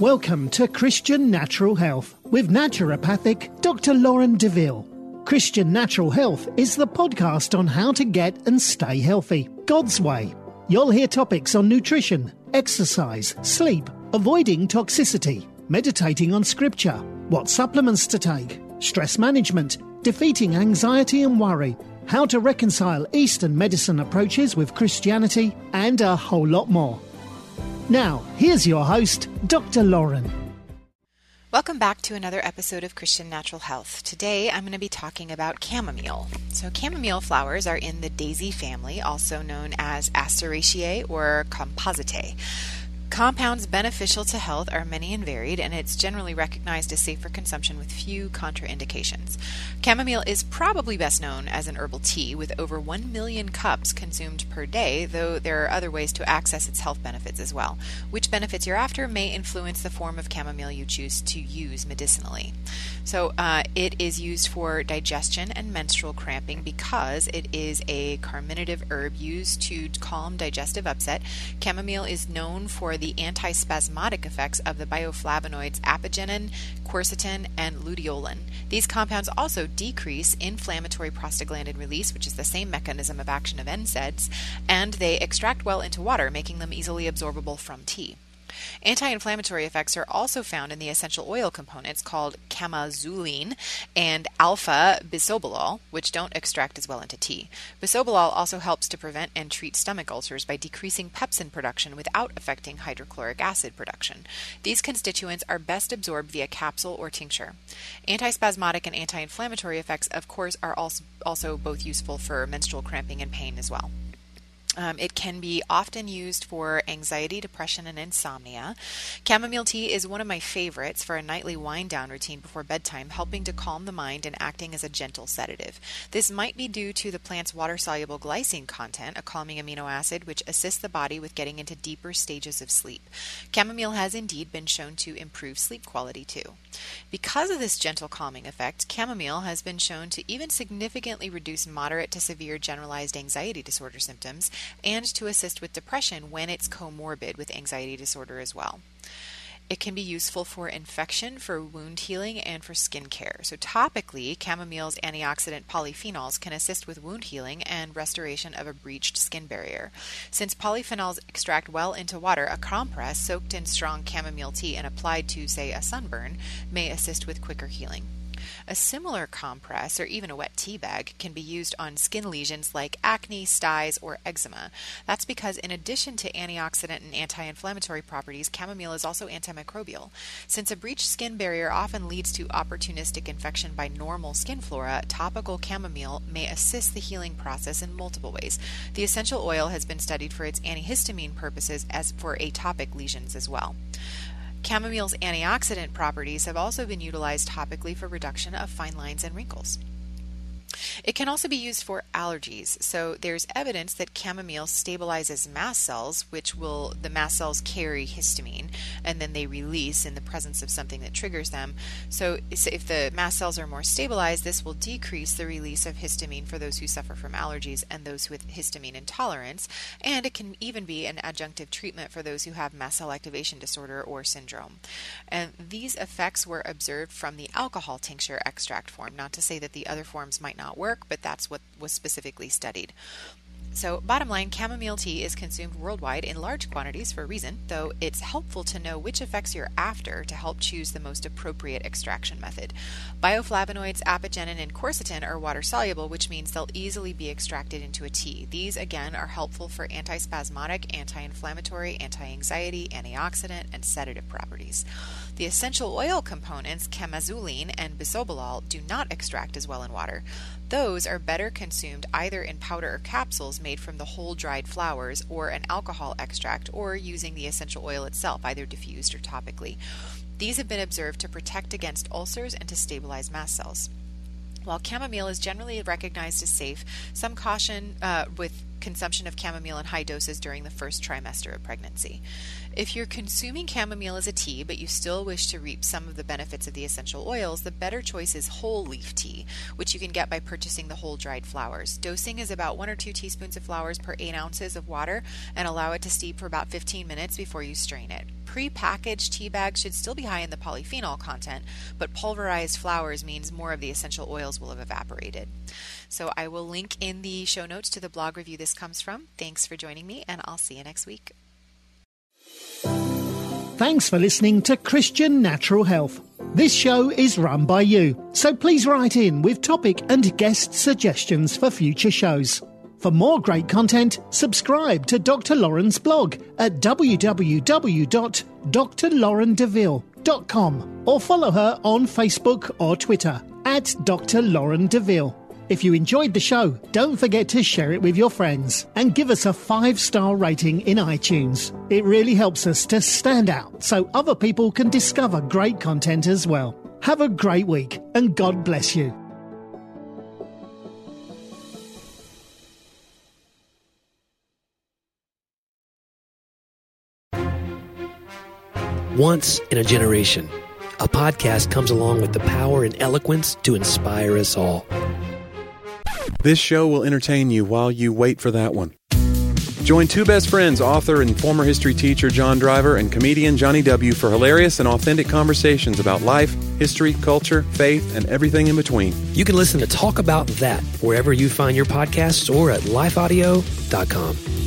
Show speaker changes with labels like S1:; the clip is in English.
S1: Welcome to Christian Natural Health with naturopathic Dr. Lauren Deville. Christian Natural Health is the podcast on how to get and stay healthy, God's way. You'll hear topics on nutrition, exercise, sleep, avoiding toxicity, meditating on scripture, what supplements to take, stress management, defeating anxiety and worry, how to reconcile Eastern medicine approaches with Christianity, and a whole lot more. Now, here's your host, Dr. Lauren.
S2: Welcome back to another episode of Christian Natural Health. Today I'm going to be talking about chamomile. So, chamomile flowers are in the daisy family, also known as Asteraceae or Compositae. Compounds beneficial to health are many and varied, and it's generally recognized as safe for consumption with few contraindications. Chamomile is probably best known as an herbal tea, with over 1 million cups consumed per day, though there are other ways to access its health benefits as well. Which benefits you're after may influence the form of chamomile you choose to use medicinally. So, uh, it is used for digestion and menstrual cramping because it is a carminative herb used to calm digestive upset. Chamomile is known for the antispasmodic effects of the bioflavonoids apigenin, quercetin, and luteolin. These compounds also decrease inflammatory prostaglandin release, which is the same mechanism of action of NSAIDs, and they extract well into water, making them easily absorbable from tea. Anti inflammatory effects are also found in the essential oil components called chamazulene and alpha bisabolol, which don't extract as well into tea. Bisabolol also helps to prevent and treat stomach ulcers by decreasing pepsin production without affecting hydrochloric acid production. These constituents are best absorbed via capsule or tincture. Antispasmodic and anti inflammatory effects, of course, are also, also both useful for menstrual cramping and pain as well. Um, it can be often used for anxiety, depression, and insomnia. Chamomile tea is one of my favorites for a nightly wind down routine before bedtime, helping to calm the mind and acting as a gentle sedative. This might be due to the plant's water soluble glycine content, a calming amino acid which assists the body with getting into deeper stages of sleep. Chamomile has indeed been shown to improve sleep quality too. Because of this gentle calming effect, chamomile has been shown to even significantly reduce moderate to severe generalized anxiety disorder symptoms and to assist with depression when it's comorbid with anxiety disorder as well. It can be useful for infection, for wound healing, and for skin care. So, topically, chamomile's antioxidant polyphenols can assist with wound healing and restoration of a breached skin barrier. Since polyphenols extract well into water, a compress soaked in strong chamomile tea and applied to, say, a sunburn may assist with quicker healing. A similar compress, or even a wet tea bag, can be used on skin lesions like acne, styes, or eczema. That's because, in addition to antioxidant and anti inflammatory properties, chamomile is also antimicrobial. Since a breached skin barrier often leads to opportunistic infection by normal skin flora, topical chamomile may assist the healing process in multiple ways. The essential oil has been studied for its antihistamine purposes as for atopic lesions as well. Chamomile's antioxidant properties have also been utilized topically for reduction of fine lines and wrinkles. It can also be used for allergies. So there's evidence that chamomile stabilizes mast cells, which will the mast cells carry histamine and then they release in the presence of something that triggers them. So if the mast cells are more stabilized, this will decrease the release of histamine for those who suffer from allergies and those with histamine intolerance, and it can even be an adjunctive treatment for those who have mast cell activation disorder or syndrome. And these effects were observed from the alcohol tincture extract form, not to say that the other forms might not work, but that's what was specifically studied. So, bottom line, chamomile tea is consumed worldwide in large quantities for a reason, though it's helpful to know which effects you're after to help choose the most appropriate extraction method. Bioflavonoids, apigenin, and quercetin are water soluble, which means they'll easily be extracted into a tea. These, again, are helpful for antispasmodic, anti inflammatory, anti anxiety, antioxidant, and sedative properties. The essential oil components, chamazulene and bisabolol, do not extract as well in water. Those are better consumed either in powder or capsules made from the whole dried flowers or an alcohol extract or using the essential oil itself, either diffused or topically. These have been observed to protect against ulcers and to stabilize mast cells. While chamomile is generally recognized as safe, some caution uh, with consumption of chamomile in high doses during the first trimester of pregnancy. If you're consuming chamomile as a tea, but you still wish to reap some of the benefits of the essential oils, the better choice is whole leaf tea, which you can get by purchasing the whole dried flowers. Dosing is about one or two teaspoons of flowers per eight ounces of water, and allow it to steep for about 15 minutes before you strain it. Pre-packaged tea bags should still be high in the polyphenol content, but pulverized flowers means more of the essential oils will have evaporated. So I will link in the show notes to the blog review this comes from. Thanks for joining me, and I'll see you next week.
S1: Thanks for listening to Christian Natural Health. This show is run by you, so please write in with topic and guest suggestions for future shows. For more great content, subscribe to Dr. Lauren's blog at www.drlaurendeville.com or follow her on Facebook or Twitter at Dr. Lauren Deville. If you enjoyed the show, don't forget to share it with your friends and give us a five star rating in iTunes. It really helps us to stand out so other people can discover great content as well. Have a great week and God bless you.
S3: Once in a generation, a podcast comes along with the power and eloquence to inspire us all.
S4: This show will entertain you while you wait for that one. Join two best friends, author and former history teacher John Driver and comedian Johnny W., for hilarious and authentic conversations about life, history, culture, faith, and everything in between.
S3: You can listen to Talk About That wherever you find your podcasts or at lifeaudio.com.